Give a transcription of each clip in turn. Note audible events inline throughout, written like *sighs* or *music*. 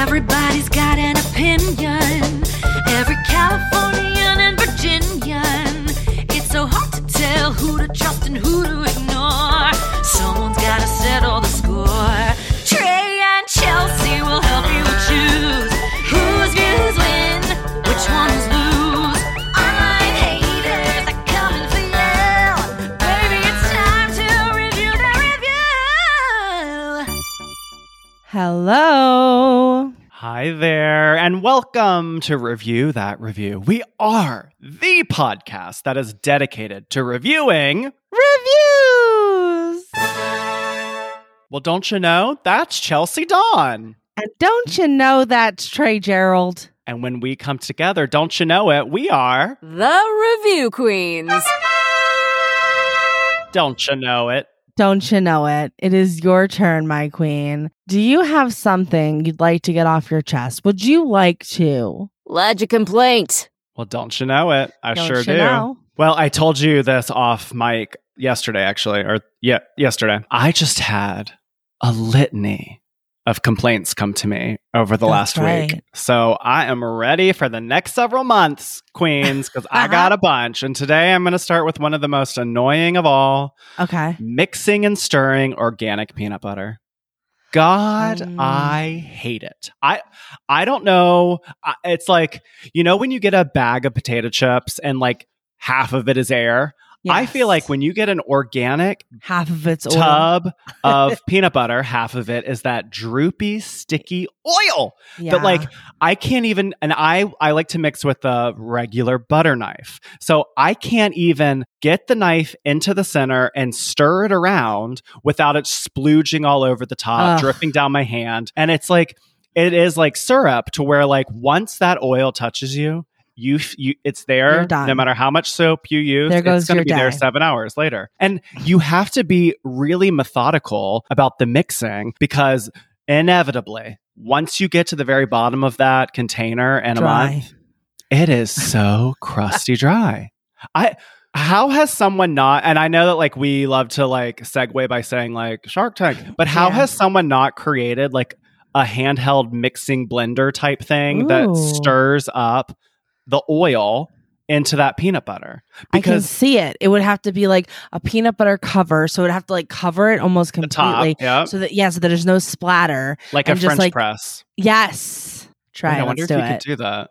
Everybody's got an opinion. Every Californian and Virginian. It's so hard to tell who to trust and who to ignore. Someone's gotta settle the Hi there, and welcome to Review That Review. We are the podcast that is dedicated to reviewing. Reviews. Well, don't you know? That's Chelsey Donn. And don't you know that's Trey Gerrald? And when we come together, don't you know it? We are. The Review Queens. Don't you know it? Don't you know it? It is your turn, my queen. Do you have something you'd like to get off your chest? Would you like to? Lodge a complaint. Well, don't you know it? I Don't sure you do. know? Well, I told you this off mic yesterday, actually, or yeah, yesterday. I just had a litany of complaints come to me over the That's last week. So I am ready for the next several months, Queens, because I got a bunch. And today I'm going to start with one of the most annoying of all Okay. mixing and stirring organic peanut butter. God, Mm. I hate it. I I don't know. It's like you know when you get a bag of potato chips and like half of it is air. I feel like when you get an organic half of it's oil. tub *laughs* of peanut butter, half of it is that droopy, sticky oil Yeah. that like I can't even and I I like to mix with a regular butter knife. So I can't even get the knife into the center and stir it around without it splooging all over the top, Ugh. dripping down my hand. And it's like it is like syrup to where like once that oil touches you, you, you it's there no matter how much soap you use There goes it's going to be there 7 hours later. And you have to be really methodical about the mixing because inevitably once you get to the very bottom of that container and a month it is so crusty dry. I how has someone not and i know that like we love to like segue by saying like shark tank but how Yeah. has someone not created like a handheld mixing blender type thing that stirs up the oil into that peanut butter Because I can see it. It would have to be like a peanut butter cover, so it would have to like cover it almost the top completely, yeah so that yeah, so that there's no splatter. like a and just, french like, press Yes, try. Wait, it. I wonder Let's if you it. could do that.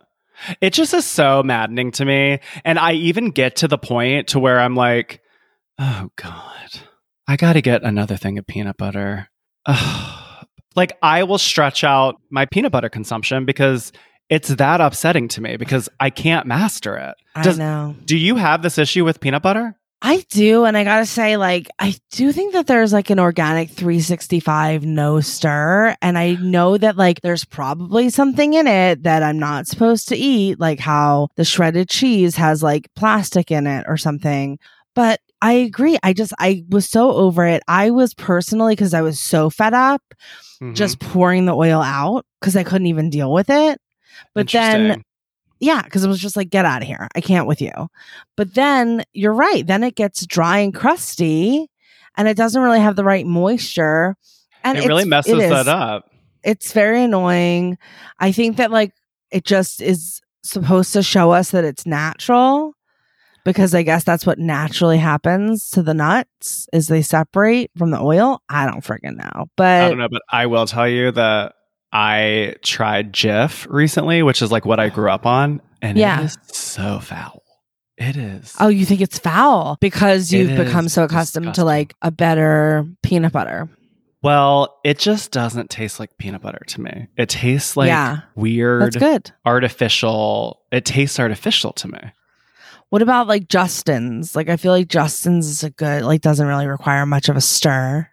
It just is so maddening to me. And I even get to the point to where I'm like, oh God, I got to get another thing of peanut butter. Ugh. *sighs* like I will stretch out my peanut butter consumption because it's that upsetting to me because I can't master it. I know. Do you have this issue with peanut butter? I do, and I gotta say, like, I do think that there's like an organic 365 no stir, and I know that like there's probably something in it that I'm not supposed to eat, like how the shredded cheese has like plastic in it or something. But I agree. I just I was so over it. I was personally because I was so fed up, Mhm. just pouring the oil out because I couldn't even deal with it. But then yeah, because it was just like, get out of here. I can't with you. But then you're right. Then it gets dry and crusty and it doesn't really have the right moisture. And it really messes it that up. It's very annoying. I think that like it just is supposed to show us that it's natural because I guess that's what naturally happens to the nuts is they separate from the oil. I don't freaking know. But I don't know, but I will tell you that I tried Jif recently, which is like what I grew up on, and Yeah. it is so foul. It is. Oh, you think it's foul because you've become so accustomed to like a better peanut butter. Well, it just doesn't taste like peanut butter to me. It tastes like Yeah. weird, That's good. artificial. It tastes artificial to me. What about like Justin's? Like I feel like Justin's is a good like doesn't really require much of a stir.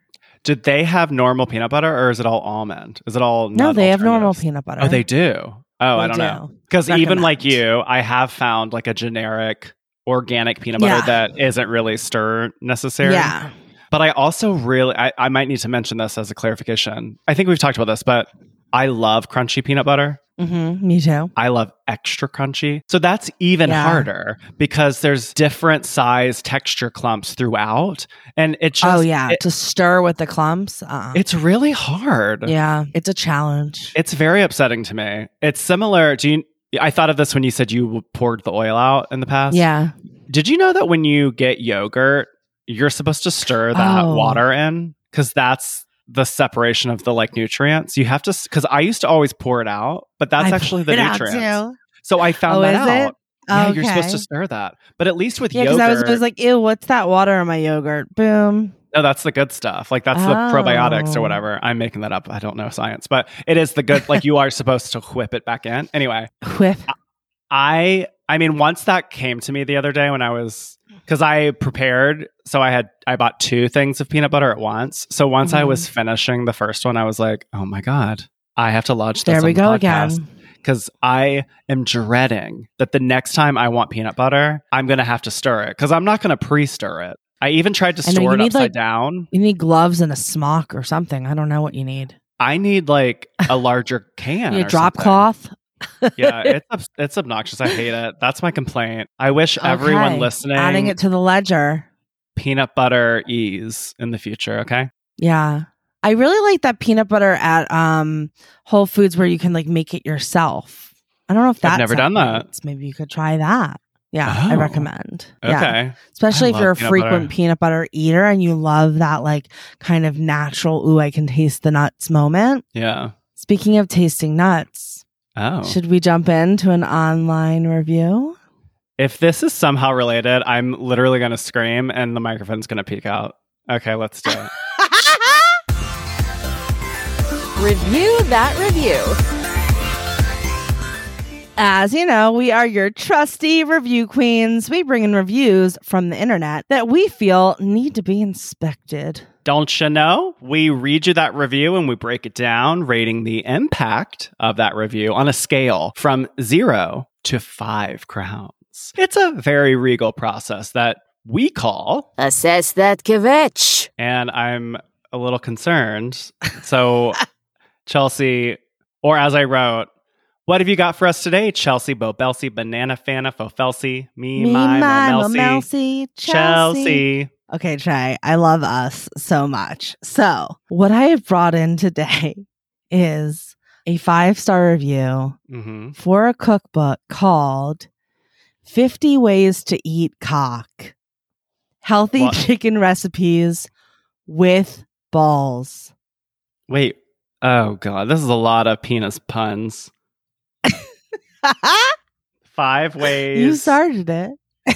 Did they have normal peanut butter or is it all almond? Is it all No, they have normal peanut butter. Oh, they do. Oh, I don't do. know. Because even like you, I have found like a generic organic peanut butter Yeah. that isn't really stir necessary. Yeah. But I also really, I, I might need to mention this as a clarification. I think we've talked about this, but I love crunchy peanut butter. Mm-hmm. Me too. I love extra crunchy. So that's even Yeah. harder because there's different size texture clumps throughout. And it just, oh yeah, it- to stir with the clumps. Uh-uh. it's really hard. yeah, it's a challenge. It's very upsetting to me. It's similar. Do you, I thought of this when you said you poured the oil out in the past. yeah. Did you know that when you get yogurt, you're supposed to stir that Oh. water in? Because that's the separation of the like nutrients. You have to, because I used to always pour it out, but that's I actually the out, nutrients. So I found Oh, that is it? out. Yeah, you're supposed to stir that. But at least with Yeah, because yogurt, I was always like, ew, what's that water in my yogurt? Boom. no, that's the good stuff. Like that's the probiotics or Oh. whatever. I'm making that up. I don't know science, but it is the good. like you are supposed to whip it back in. Anyway, *laughs* Whiff. I I mean, once that came to me the other day when I was because I prepared, so I had I bought two things of peanut butter at once. So once I Mhm. was finishing the first one, I was like, oh my god, I have to lodge this. There we go podcast. again. because I am dreading that the next time I want peanut butter, I'm going to have to stir it because I'm not going to pre stir it. I even tried to I know, store it need, upside like- down. You need gloves and a smock or something. I don't know what you need. I need like a larger can. A drop something. cloth. Yeah, *laughs* it's it's obnoxious. I hate it. That's my complaint. I wish everyone listening Adding it to the ledger. peanut butter ease in the future. Okay. Yeah. I really like that peanut butter at um Whole Foods where you can like make it yourself. I don't know if that's I've never done that. Maybe you could try that. Yeah, I Oh. recommend. Yeah. Okay. Especially I if you're a frequent butter. peanut butter eater and you love that like kind of natural, ooh, I can taste the nuts moment. Yeah. Speaking of tasting nuts, Oh. should we jump into an online review? if this is somehow related, I'm literally going to scream and the microphone's going to peek out. Okay, let's do it. *laughs* Review that review. As you know, we are your trusty review queens. We bring in reviews from the internet that we feel need to be inspected. Don't you know? We read you that review and we break it down, rating the impact of that review on a scale from zero to five crowns. It's a very regal process that we call, Assess that kvetch. and I'm a little concerned. So, *laughs* Chelsey, or as I wrote, what have you got for us today? Chelsey, Bo Belsey, Banana Fana, Fofelsi, me, Me, my, my, Melcy, Chelsey. Chelsey. Okay, Trey, I love us so much. So, what I have brought in today *laughs* is a five star review hmm for a cookbook called 50 Ways to Eat Cock Healthy What? Chicken Recipes with Balls. Wait. Oh, God. This is a lot of penis puns. *laughs* Five ways you started it.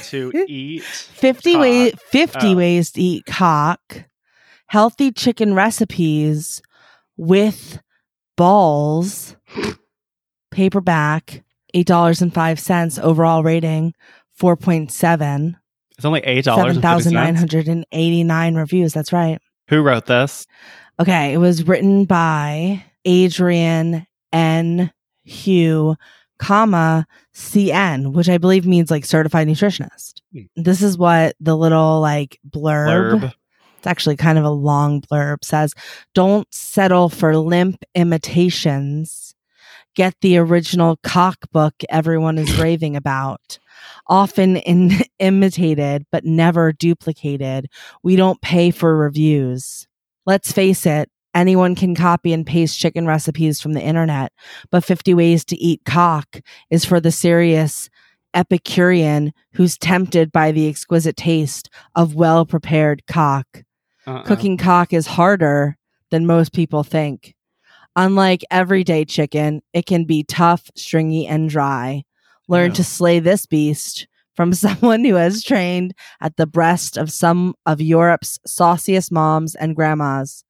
to *laughs* eat. 50 way, 50 Oh. ways to eat cock. Healthy chicken recipes with balls. Paperback, $8.05 overall rating, 4.7. It's only eight dollars. 7,989 reviews. That's right. Who wrote this? Okay. It was written by Adrian N. Hugh, comma, CN, which I believe means like certified nutritionist. Hmm. This is what the little like blurb, Blurb. it's actually kind of a long blurb says don't settle for limp imitations get the original cockbook everyone is *laughs* raving about often in, *laughs* imitated but never duplicated we don't pay for reviews let's face it anyone can copy and paste chicken recipes from the internet but 50 ways to eat cock is for the serious epicurean who's tempted by the exquisite taste of well prepared cock Uh-uh. cooking cock is harder than most people think. Unlike everyday chicken, it can be tough, stringy, and dry. Learn Ew. to slay this beast from *laughs* someone who has trained at the breast of some of Europe's sauciest moms and grandmas.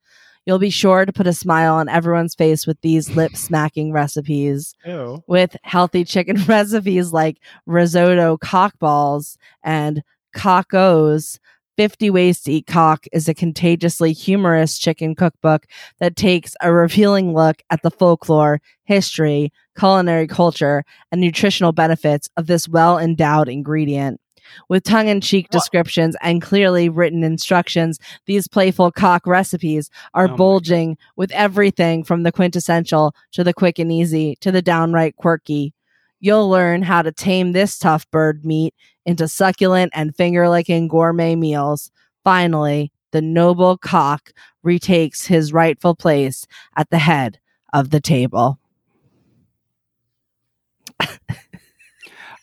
You'll be sure to put a smile on everyone's face with these lip smacking recipes Ew. with healthy chicken *laughs* recipes like risotto cock balls and cockos. 50 Ways to Eat Cock is a contagiously humorous chicken cookbook that takes a revealing look at the folklore, history, culinary culture, and nutritional benefits of this well endowed ingredient. With tongue in cheek descriptions and clearly written instructions, these playful cock recipes are Oh bulging with everything from the quintessential to the quick and easy to the downright quirky. You'll learn how to tame this tough bird meat into succulent and finger licking gourmet meals. Finally, the noble cock retakes his rightful place at the head of the table.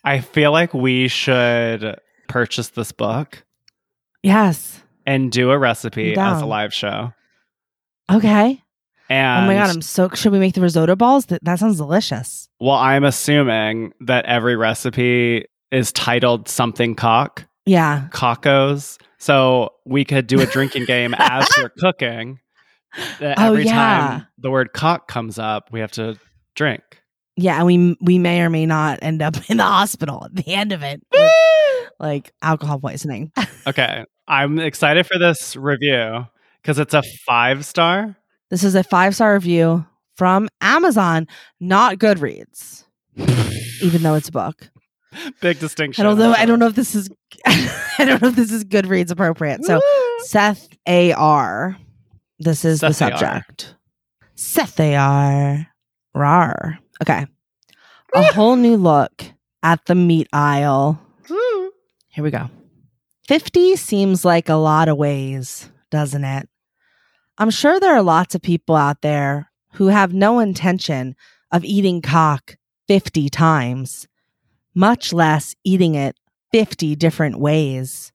I feel like we should purchase this book Yes. and do a recipe as a live show. Okay. And oh my god, I'm so should we make the risotto balls? That that sounds delicious. well, I'm assuming that every recipe is titled something cock, Yeah. cockos. So we could do a drinking *laughs* game as we're cooking. That Oh, every yeah. time the word cock comes up, we have to drink. Yeah, and we we may or may not end up in the hospital at the end of it with like alcohol poisoning. *laughs* Okay. I'm excited for this review because it's a five star. This is a five star review from Amazon, not Goodreads, even though it's a book. *laughs* Big distinction. I don't know. I don't know if this is. *laughs* I don't know if this is Goodreads appropriate. So Seth A R. This is the Seth A.R.. subject. Seth A R. Rar. Okay. A whole new look at the meat aisle. Here we go. 50 seems like a lot of ways, doesn't it? I'm sure there are lots of people out there who have no intention of eating cock 50 times, much less eating it 50 different ways.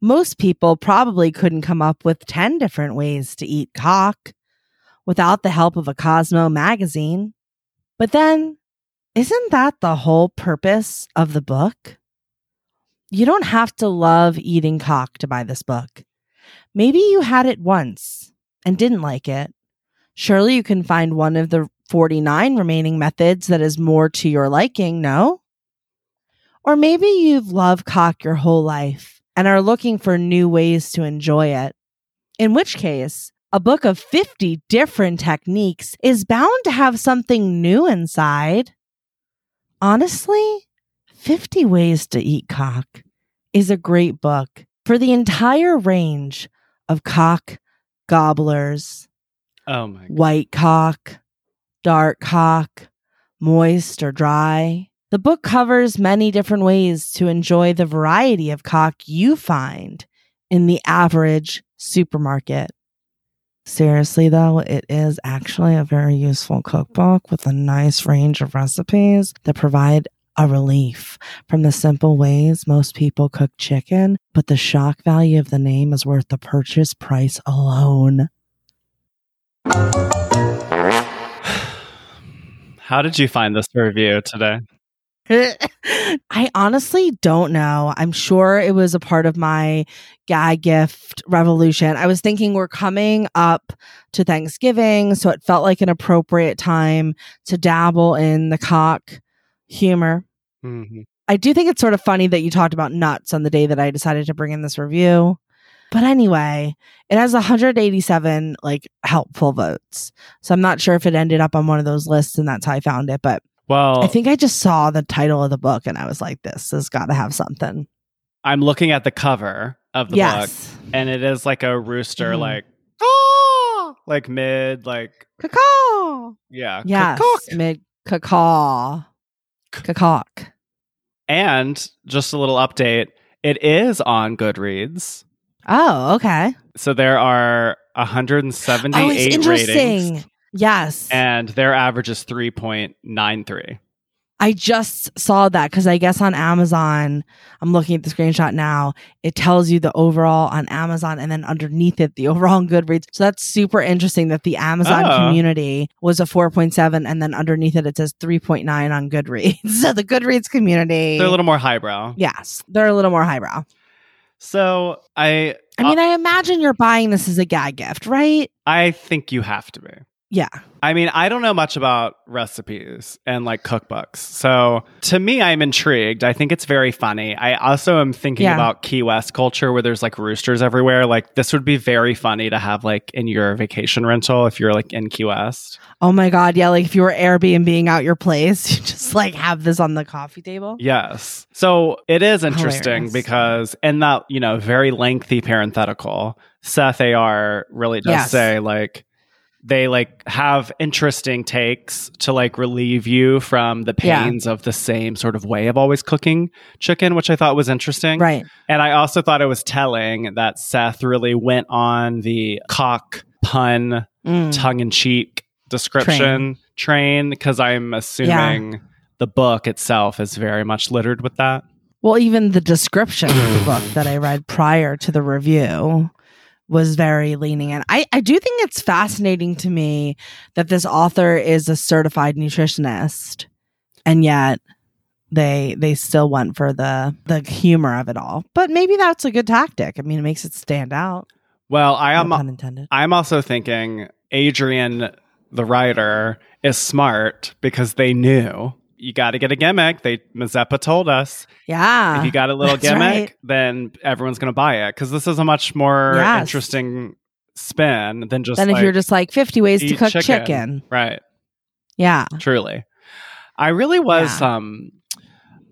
Most people probably couldn't come up with 10 different ways to eat cock without the help of a Cosmo magazine. But then, isn't that the whole purpose of the book? You don't have to love eating cock to buy this book. Maybe you had it once and didn't like it. Surely you can find one of the 49 remaining methods that is more to your liking, no? Or maybe you've loved cock your whole life and are looking for new ways to enjoy it. In which case, a book of 50 different techniques is bound to have something new inside. Honestly, 50 Ways to Eat Cock is a great book for the entire range of cock gobblers Oh my god. white cock, dark cock, moist or dry. The book covers many different ways to enjoy the variety of cock you find in the average supermarket. Seriously, though, it is actually a very useful cookbook with a nice range of recipes that provide a relief from the simple ways most people cook chicken, but the shock value of the name is worth the purchase price alone. *sighs* How did you find this review today? *laughs* I honestly don't know. I'm sure it was a part of my gag gift revolution. I was thinking we're coming up to Thanksgiving, so it felt like an appropriate time to dabble in the cock humor. Mhm. I do think it's sort of funny that you talked about nuts on the day that I decided to bring in this review. But anyway, it has 187 like helpful votes. So I'm not sure if it ended up on one of those lists and that's how I found it, but Well, I think I just saw the title of the book and I was like, this has got to have something. I'm looking at the cover of the book, and it is like a rooster, Mhm. like "Caw!" like mid, like Cacaw. yeah, Yes. Mid cacaw. Cacaw. And just a little update: it is on Goodreads, Oh, okay. so there are 178 Oh, it's interesting. ratings, Yes. and their average is 3.93. I just saw that because I guess on Amazon, I'm looking at the screenshot now. It tells you the overall on Amazon and then underneath it, the *laughs* overall on Goodreads. So that's super interesting that the Amazon Oh. community was a 4.7 and then underneath it, it says 3.9 on Goodreads. *laughs* so the Goodreads community. They're a little more highbrow. yes, they're a little more highbrow. So I, I mean, uh I imagine you're buying this as a gag gift, right? I think you have to be. Yeah. I mean, I don't know much about recipes and like cookbooks. So to me, I'm intrigued. I think it's very funny. I also am thinking Yeah. about Key West culture where there's like roosters everywhere. Like this would be very funny to have like in your vacation rental if you're like in Key West. Oh my god, yeah, like if you were Airbnb out your place, *laughs* you just like have this on the coffee table. Yes. So it is interesting Hilarious. because in that, you know, very lengthy parenthetical, Seth AR really does Yes. say like they like have interesting takes to like relieve you from the Yeah. pains of the same sort of way of always cooking chicken, which I thought was interesting. Right. And I also thought it was telling that Seth really went on the cock pun Mm. tongue in cheek description train because I'm assuming the book itself is very much littered with that. Well, even the description of the book that I read prior to the review was very leaning in. I, I do think it's fascinating to me that this author is a certified nutritionist and yet they they still went for the the humor of it all. But maybe that's a good tactic. I mean, it makes it stand out. Well, I am pun intended. I'm also thinking Adrian the writer is smart because they knew you got to get a gimmick. They Mazeppa told us Yeah. if you got a little gimmick, right. then everyone's going to buy it because this is a much more Yes. interesting spin than just then if you're just like 50 ways to cook chicken. right? Yeah. Truly. I really was Yeah. um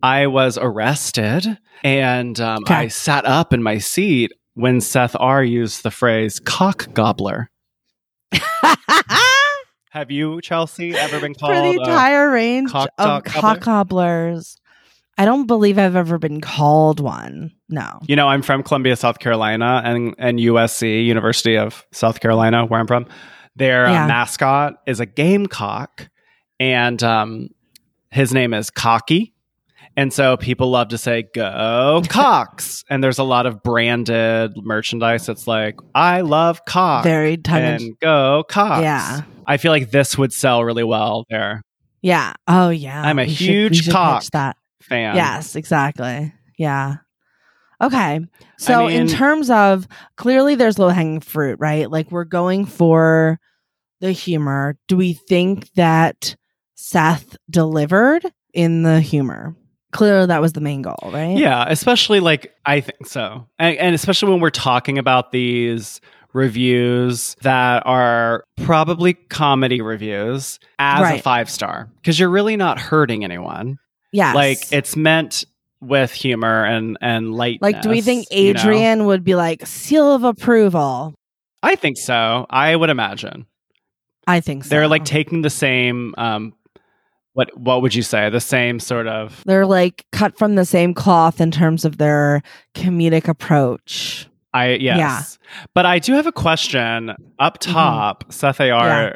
I was arrested and um Okay. I sat up in my seat when Seth R used the phrase cock gobbler. *laughs* Have you, Chelsey, ever been called For the uh, entire range cock of cock gobblers. I don't believe I've ever been called one. No. you know, I'm from Columbia, South Carolina and and USC, University of South Carolina, where I'm from. Their uh, mascot is a gamecock and um his name is Cocky. And so people love to say, go *laughs* Cox. and there's a lot of branded merchandise that's like, I love Cox. Very tongue and go Cox. Yeah. I feel like this would sell really well there. Yeah. Oh yeah. I'm a We huge should cock that. Fan. Yes, exactly. Yeah. Okay. So in mean- terms of clearly there's low hanging fruit, right? Like we're going for the humor. Do we think that Seth delivered in the humor? Clearly that was the main goal, right? Yeah, especially like I think so. And, and especially when we're talking about these reviews that are probably comedy reviews as a five star because you're really not hurting anyone. Yeah. Like it's meant with humor and and lightness. Like, do we think you know? Adrian would be like seal of approval? I think so. I would imagine I think so. they're like taking the same. um What what would you say? The same sort of. they're like cut from the same cloth in terms of their comedic approach. I yes. Yeah. But I do have a question. Up mm-hmm. top, Seth AR Yeah.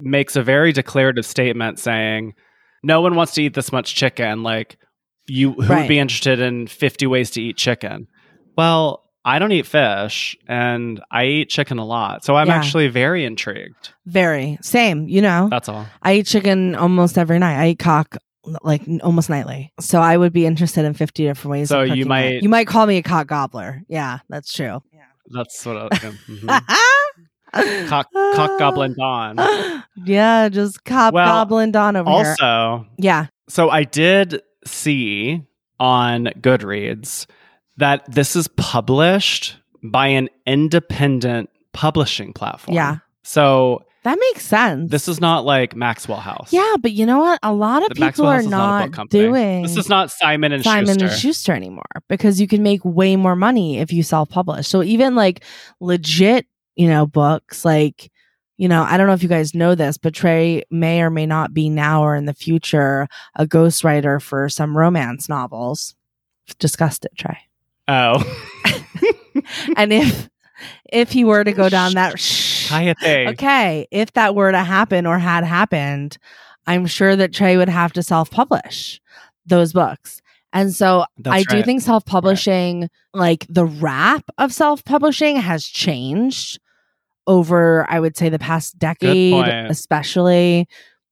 makes a very declarative statement saying, No one wants to eat this much chicken. Like you who Right. would be interested in 50 ways to eat chicken? Well, I don't eat fish and I eat chicken a lot. So I'm Yeah. actually very intrigued. Very same, you know. That's all. I eat chicken almost every night. I eat cock like almost nightly. So I would be interested in 50 different ways. So of you cooking it. might- you might call me a cock gobbler. Yeah, that's true. Yeah. That's what I was mm-hmm. *laughs* going Cock, cock goblin Donn. *gasps* yeah, just cop Well, goblin Donn over here. Also, Yeah. So I did see on Goodreads that this is published by an independent publishing platform. Yeah. So That makes sense. this is not like Maxwell House. Yeah, but you know what? A lot of The people Maxwell are House not not, doing This is not Simon and Simon Schuster. and Schuster anymore because you can make way more money if you self-publish. So even like legit, you know, books like you know, I don't know if you guys know this, but Trey may or may not be now or in the future a ghostwriter for some romance novels. Discussed it, Trey. Oh. *laughs* and if if he were to go down that *laughs* Okay, if that were to happen or had happened, I'm sure that Trey would have to self publish those books. And so That's I do think self publishing, like the wrap of self publishing, has changed over, I would say, the past decade, especially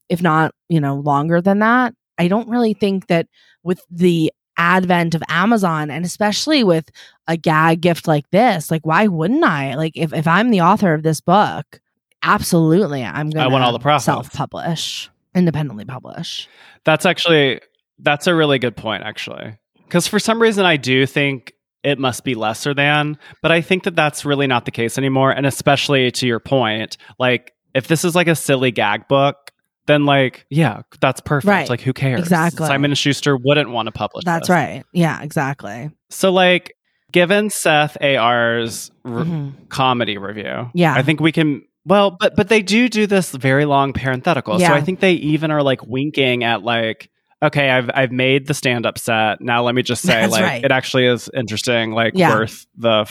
if not, you know, longer than that. I don't really think that with the advent of Amazon and especially with a gag gift like this, like why wouldn't I? Like if, if I'm the author of this book, absolutely, I'm gonna I want all the profits. self-publish, independently publish. That's actually that's a really good point actually. Cuz for some reason I do think it must be lesser than, but I think that that's really not the case anymore and especially to your point, like if this is like a silly gag book, then like yeah, that's perfect. Right. Like who cares? Exactly. Simon and Schuster wouldn't want to publish That's this. right. Yeah, exactly. So like given Seth AR's r- Mhm. comedy review, Yeah. I think we can well, but but they do do this very long parenthetical. So I think they even are like winking at like okay, I've I've made the stand up set. Now let me just say That's like right. it actually is interesting, like Yeah. worth the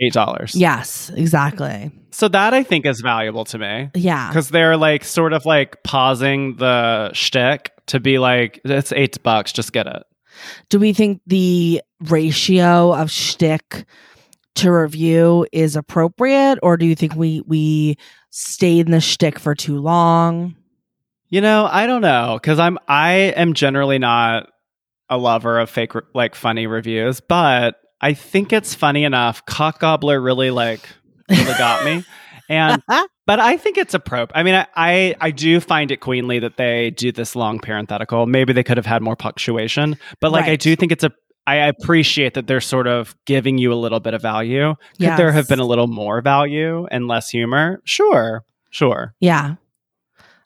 eight dollars. Yes, exactly. So that I think is valuable to me Yeah. because they're like sort of like pausing the shtick to be like it's eight bucks, just get it. Do we think the ratio of shtick to review is appropriate, or do you think we we stayed in the shtick for too long? You know, I don't know because I'm I am generally not a lover of fake like funny reviews, but I think it's funny enough. Cock Gobbler really like really got me, *laughs* and but I think it's appropriate. I mean, I, I I do find it queenly that they do this long parenthetical. Maybe they could have had more punctuation, but like I do think it's a. I appreciate that they're sort of giving you a little bit of value. Could there have been a little more value and less humor? Sure, sure. Yeah.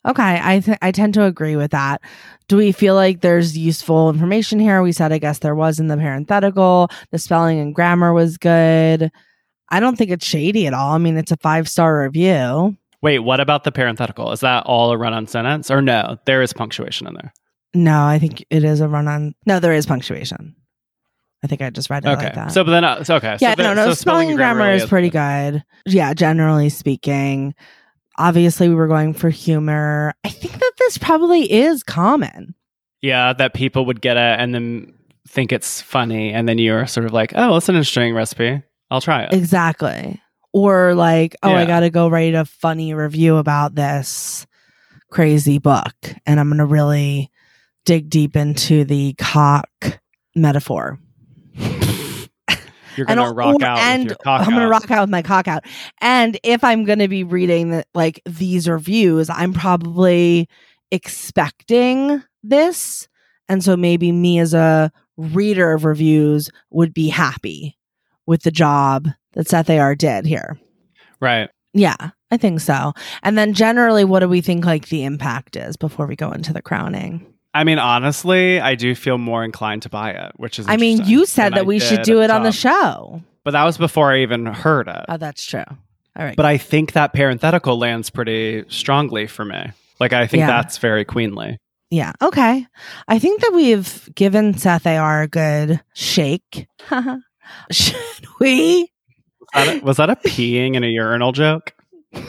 Okay, I th- I tend to agree with that. Do we feel like there's useful information here? We said I guess there was in the parenthetical. The spelling and grammar was good. I don't think it's shady at all. I mean, it's a five star review. Wait, what about the parenthetical? Is that all a run on sentence? Or no, there is punctuation in there. No, I think it is a run on. No, there is punctuation. I think I just read it Okay. like that. So, but then, uh, so, okay. yeah, so, no, then- no. so spelling and grammar really is pretty good. Yeah, generally speaking. Obviously, we were going for humor. I think that this probably is common. Yeah, that people would get it and then think it's funny. And then you're sort of like, oh, it's an interesting recipe. I'll try it. Exactly. Or like, oh, I got to go write a funny review about this crazy book. And I'm going to really dig deep into the cock metaphor. *laughs* You're And going to I'll- rock out and with your cock out. I'm going to out. rock out with my cock out. And if I'm going to be reading the, like these reviews, I'm probably expecting this. And so maybe me as a reader of reviews would be happy with the job that Seth AR did here. Right. Yeah, I think so. And then generally, what do we think like the impact is before we go into the crowning? I mean, honestly, I do feel more inclined to buy it, which is I mean, you said that I we should do it on the show. But that was before I even heard it. Oh, that's true. All right. But I think that parenthetical lands pretty strongly for me. Like, I think Yeah. that's very queenly. yeah. Okay. I think that we've given Seth AR a good shake. *laughs* *laughs* should we? Was that a, was that a peeing in a urinal joke? *laughs*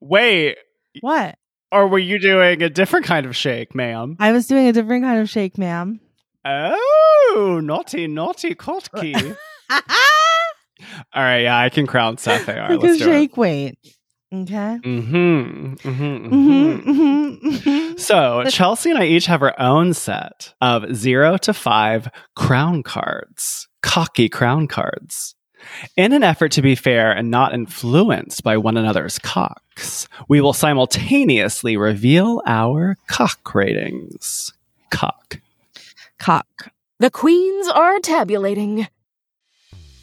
Wait, What? Or were you doing a different kind of shake, ma'am? I was doing a different kind of shake, ma'am. Oh, naughty, naughty Kotki. *laughs* All right, yeah, I can crown Seth AR. like a Let's do shake weight. Okay. Mm-hmm. Mm-hmm. Mhm, mm-hmm. mhm, mhm. So Chelsey and I each have our own set of zero to five crown cards, cocky crown cards. In an effort to be fair and not influenced by one another's cocks, we will simultaneously reveal our cock ratings. Cock. Cock. The queens are tabulating.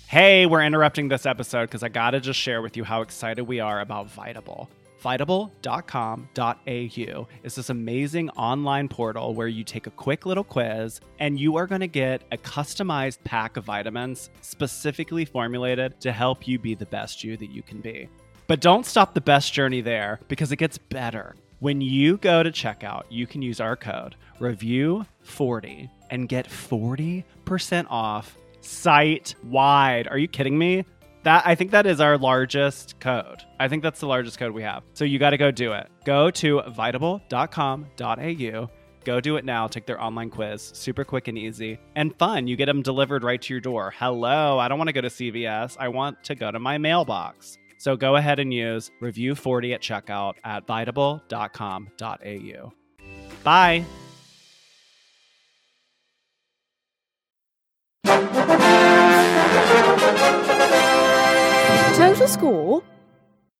Hey, we're interrupting this episode because I gotta just share with you how excited we are about Vitable. Vitable.com.au is this amazing online portal where you take a quick little quiz and you are going to get a customized pack of vitamins specifically formulated to help you be the best you that you can be. But don't stop the best journey there because it gets better. When you go to checkout, you can use our code review40 and get 40% off site wide. Are you kidding me? That I think that is our largest code. I think that's the largest code we have. So you got to go do it. Go to vitable.com.au. Go do it now. Take their online quiz. Super quick and easy and fun. You get them delivered right to your door. Hello, I don't want to go to CVS. I want to go to my mailbox. So go ahead and use review 40 at checkout at vitable.com.au. Bye. Total score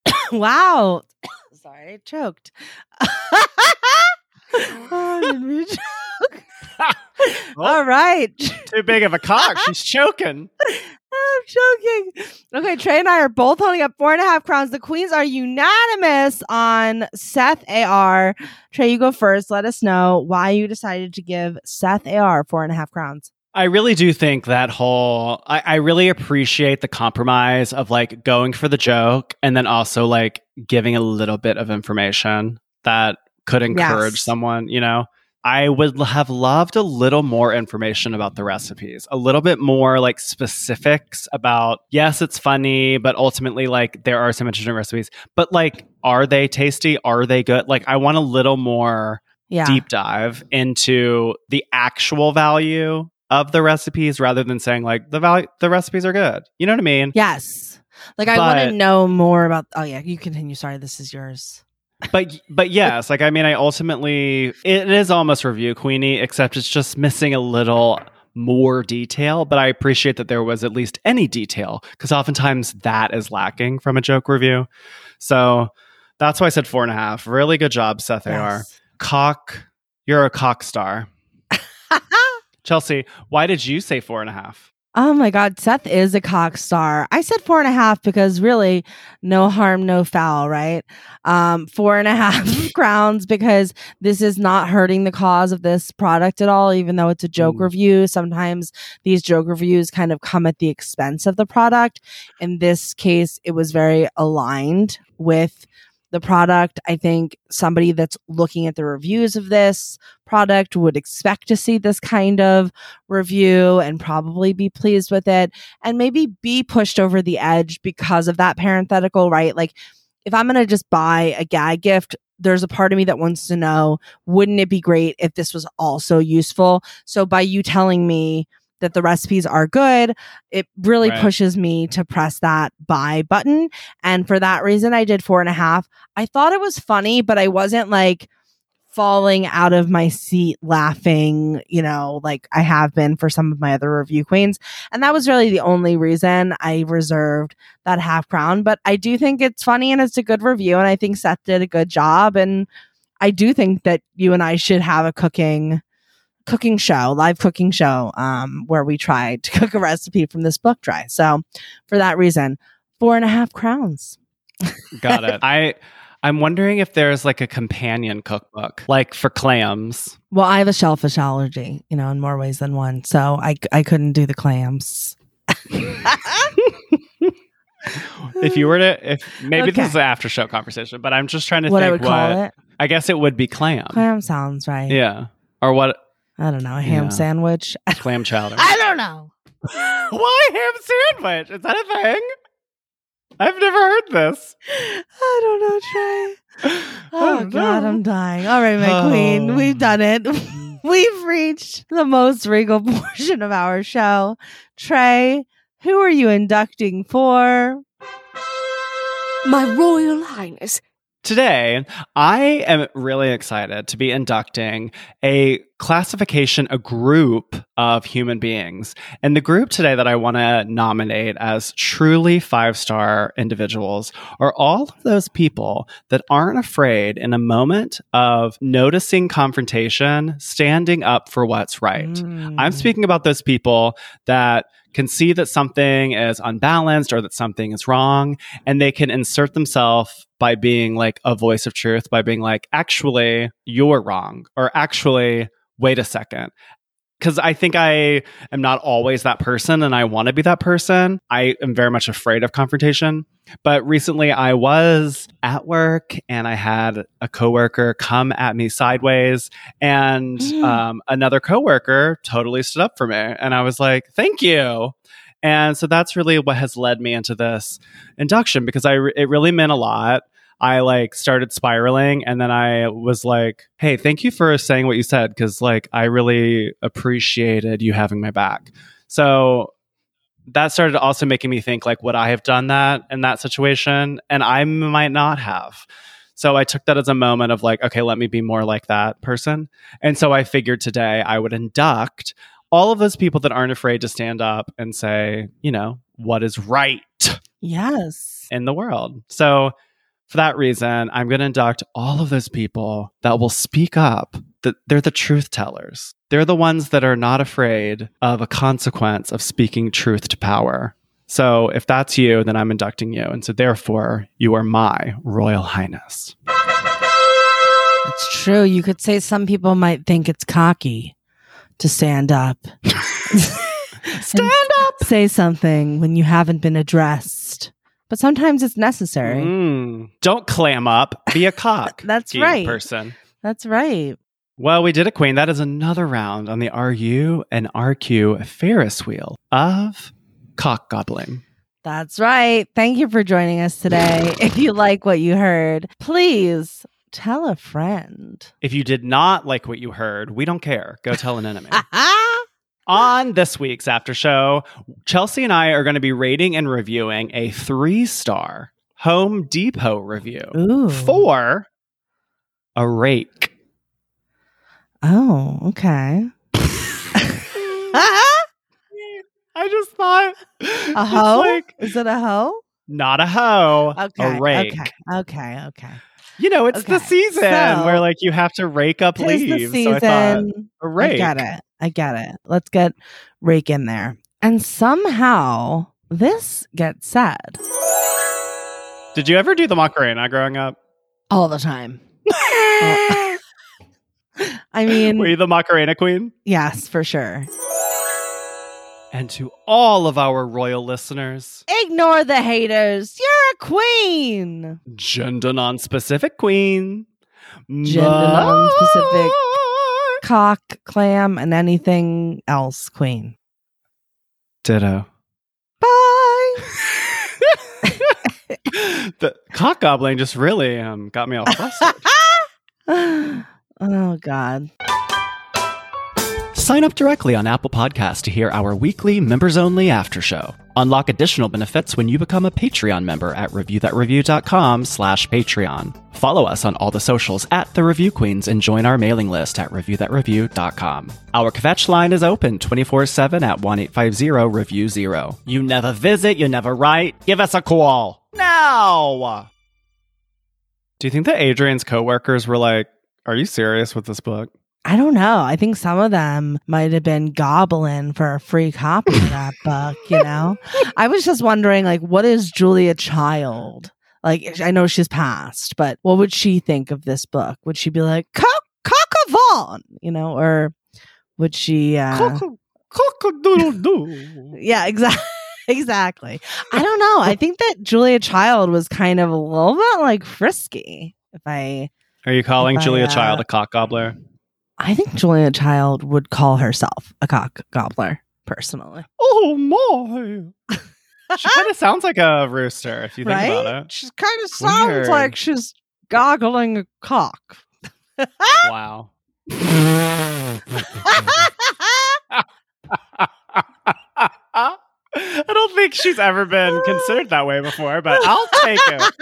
*coughs* wow. *coughs* Sorry, I choked. *laughs* oh, I didn't mean to choke. *laughs* All right. Too big of a cock. She's *laughs* choking. I'm joking. Okay, Trey and I are both holding up four and a half crowns. The queens are unanimous on Seth AR. Trey, you go first. Let us know why you decided to give Seth AR four and a half crowns. I really do think that whole I, I really appreciate the compromise of like going for the joke and then also like giving a little bit of information that could encourage Yes. someone, you know. I would have loved a little more information about the recipes, a little bit more like specifics about, yes, it's funny, but ultimately, like, there are some interesting recipes, but like, are they tasty? Are they good? Like, I want a little more Yeah. deep dive into the actual value of the recipes rather than saying like the value the recipes are good. You know what I mean? Yes. Like I want to know more about oh yeah, you continue. Sorry, this is yours. But but yes, like I mean I ultimately it is almost review queenie except it's just missing a little more detail, but I appreciate that there was at least any detail because oftentimes that is lacking from a joke review. So that's why I said four and a half. Really good job, Seth AR. Yes. Cock, you're a cock star. Chelsey, why did you say four and a half? Oh my God, Seth is a cock star. I said four and a half because really, no harm, no foul, right? Um, four and a half *laughs* crowns because this is not hurting the cause of this product at all, even though it's a joke Mm. review. Sometimes these joke reviews kind of come at the expense of the product. In this case, it was very aligned with the product. I think somebody that's looking at the reviews of this product would expect to see this kind of review and probably be pleased with it and maybe be pushed over the edge because of that parenthetical, right? Like if I'm going to just buy a gag gift, there's a part of me that wants to know, wouldn't it be great if this was also useful? So by you telling me that the recipes are good, it really Right. pushes me to press that buy button. And for that reason, I did four and a half. I thought it was funny, but I wasn't like falling out of my seat laughing, you know, like I have been for some of my other review queens. And that was really the only reason I reserved that half crown. But I do think it's funny and it's a good review. And I think Seth did a good job. And I do think that you and I should have a cooking cooking show, live cooking show, um, where we try to *laughs* cook a recipe from this book dry. So for that reason, four and a half crowns. Got it. *laughs* I I'm wondering if there's like a companion cookbook, like for clams. Well, I have a shellfish allergy, you know, in more ways than one. So I, I couldn't do the clams. *laughs* If you were to, if maybe Okay. this is an after show conversation, but I'm just trying to what think I would what call it. I guess it would be clam. Clam sounds right. Yeah, or what I don't know. A ham Yeah. sandwich. *laughs* clam chowder. I don't know. *laughs* Why ham sandwich? Is that a thing? I've never heard this. I don't know, Trey. *laughs* Oh, God, know. I'm dying. All right, my Oh. queen. We've done it. We've reached the most regal portion of our show. Trey, who are you inducting for? My Royal Highness, Today, I am really excited to be inducting a classification, a group of human beings. And the group today that I want to nominate as truly five star individuals are all of those people that aren't afraid in a moment of noticing confrontation, standing up for what's right. Mm. I'm speaking about those people that can see that something is unbalanced or that something is wrong, and they can insert themselves by being like a voice of truth, by being like, actually, you're wrong, or actually, wait a second. Because I think I am not always that person and I want to be that person. I am very much afraid of confrontation. But recently I was at work and I had a coworker come at me sideways and Mm. *gasps* um, another coworker totally stood up for me. And I was like, thank you. And so that's really what has led me into this induction because I it really meant a lot. I like started spiraling and then I was like, "Hey, thank you for saying what you said because like I really appreciated you having my back." So that started also making me think like would I have done that in that situation and I might not have. So I took that as a moment of like, okay, let me be more like that person. And so I figured today I would induct all of those people that aren't afraid to stand up and say, you know, what is right Yes. in the world. So For that reason, I'm going to induct all of those people that will speak up. That they're the truth tellers. They're the ones that are not afraid of a consequence of speaking truth to power. So if that's you, then I'm inducting you. And so therefore, you are my Royal Highness. It's true. You could say some people might think it's cocky to stand up. *laughs* Stand up. Say something when you haven't been addressed. But sometimes it's necessary. Mm, don't clam up. Be a cock. *laughs* That's right. Person. That's right. Well, we did it, Queen. That is another round on the RU and RQ Ferris wheel of cock gobbling. That's right. Thank you for joining us today. *laughs* If you like what you heard, please tell a friend. If you did not like what you heard, we don't care. Go tell an enemy. *laughs* On this week's after show, Chelsey and I are going to be rating and reviewing a three star Home Depot review Ooh. for a rake. Oh, okay. *laughs* I just thought a hoe? like Is it a hoe? not a hoe, Okay. a rake. Okay. Okay. Okay. You know, it's the season so- where like you have to rake up leaves. the So I thought a rake. I get it. I get it. Let's get rake in there. And somehow this gets said Did you ever do the Macarena growing up? all the time. *laughs* I mean, Were you the Macarena queen? yes, for sure. And to all of our royal listeners, Ignore the haters. You're a queen. gender non-specific queen, Gender non-specific. Mark. Cock, clam, and anything else, queen. Ditto. Bye. *laughs* the cock goblin just really um, got me all flustered. *laughs* oh, God. Sign up directly on Apple Podcasts to hear our weekly members only after show. Unlock additional benefits when you become a Patreon member at reviewthatreview.com slash Patreon. Follow us on all the socials at The Review Queens and join our mailing list at reviewthatreview.com. Our kvetch line is open 24-7 at 1-850-REVIEW-0. You never visit, you never write. Give us a call. Now! Do you think that Adrian's coworkers were like, are you serious with this book? I don't know. I think some of them might have been gobbling for a free copy of that *laughs* book, you know? I was just wondering, like, what is Julia Child? Like, I know she's passed, but what would she think of this book? Would she be like, cock, cockavon, you know? Or would she, uh, Cock-a-doodle-doo. yeah, exactly. *laughs* Exactly. I don't know. I think that Julia Child was kind of a little bit like frisky. If I, Are you calling If I, Julia uh, Child a cock gobbler? I think Julia Child would call herself a cock gobbler, personally. Oh my! she *laughs* kind of sounds like a rooster if you think right? about it. She kind of sounds Weird. like she's goggling a cock. *laughs* Wow. I don't think she's ever been considered that way before, but I'll take it.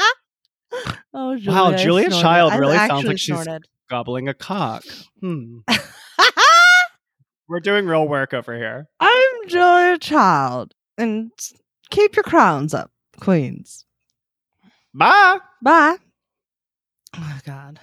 *laughs* oh, Julia, Wow, Julia snorted. Child I really sounds like she's- snorted. Gobbling a cock. Hmm. *laughs* We're doing real work over here. I'm Julia Child, and keep your crowns up, queens. Bye. Bye. Oh God.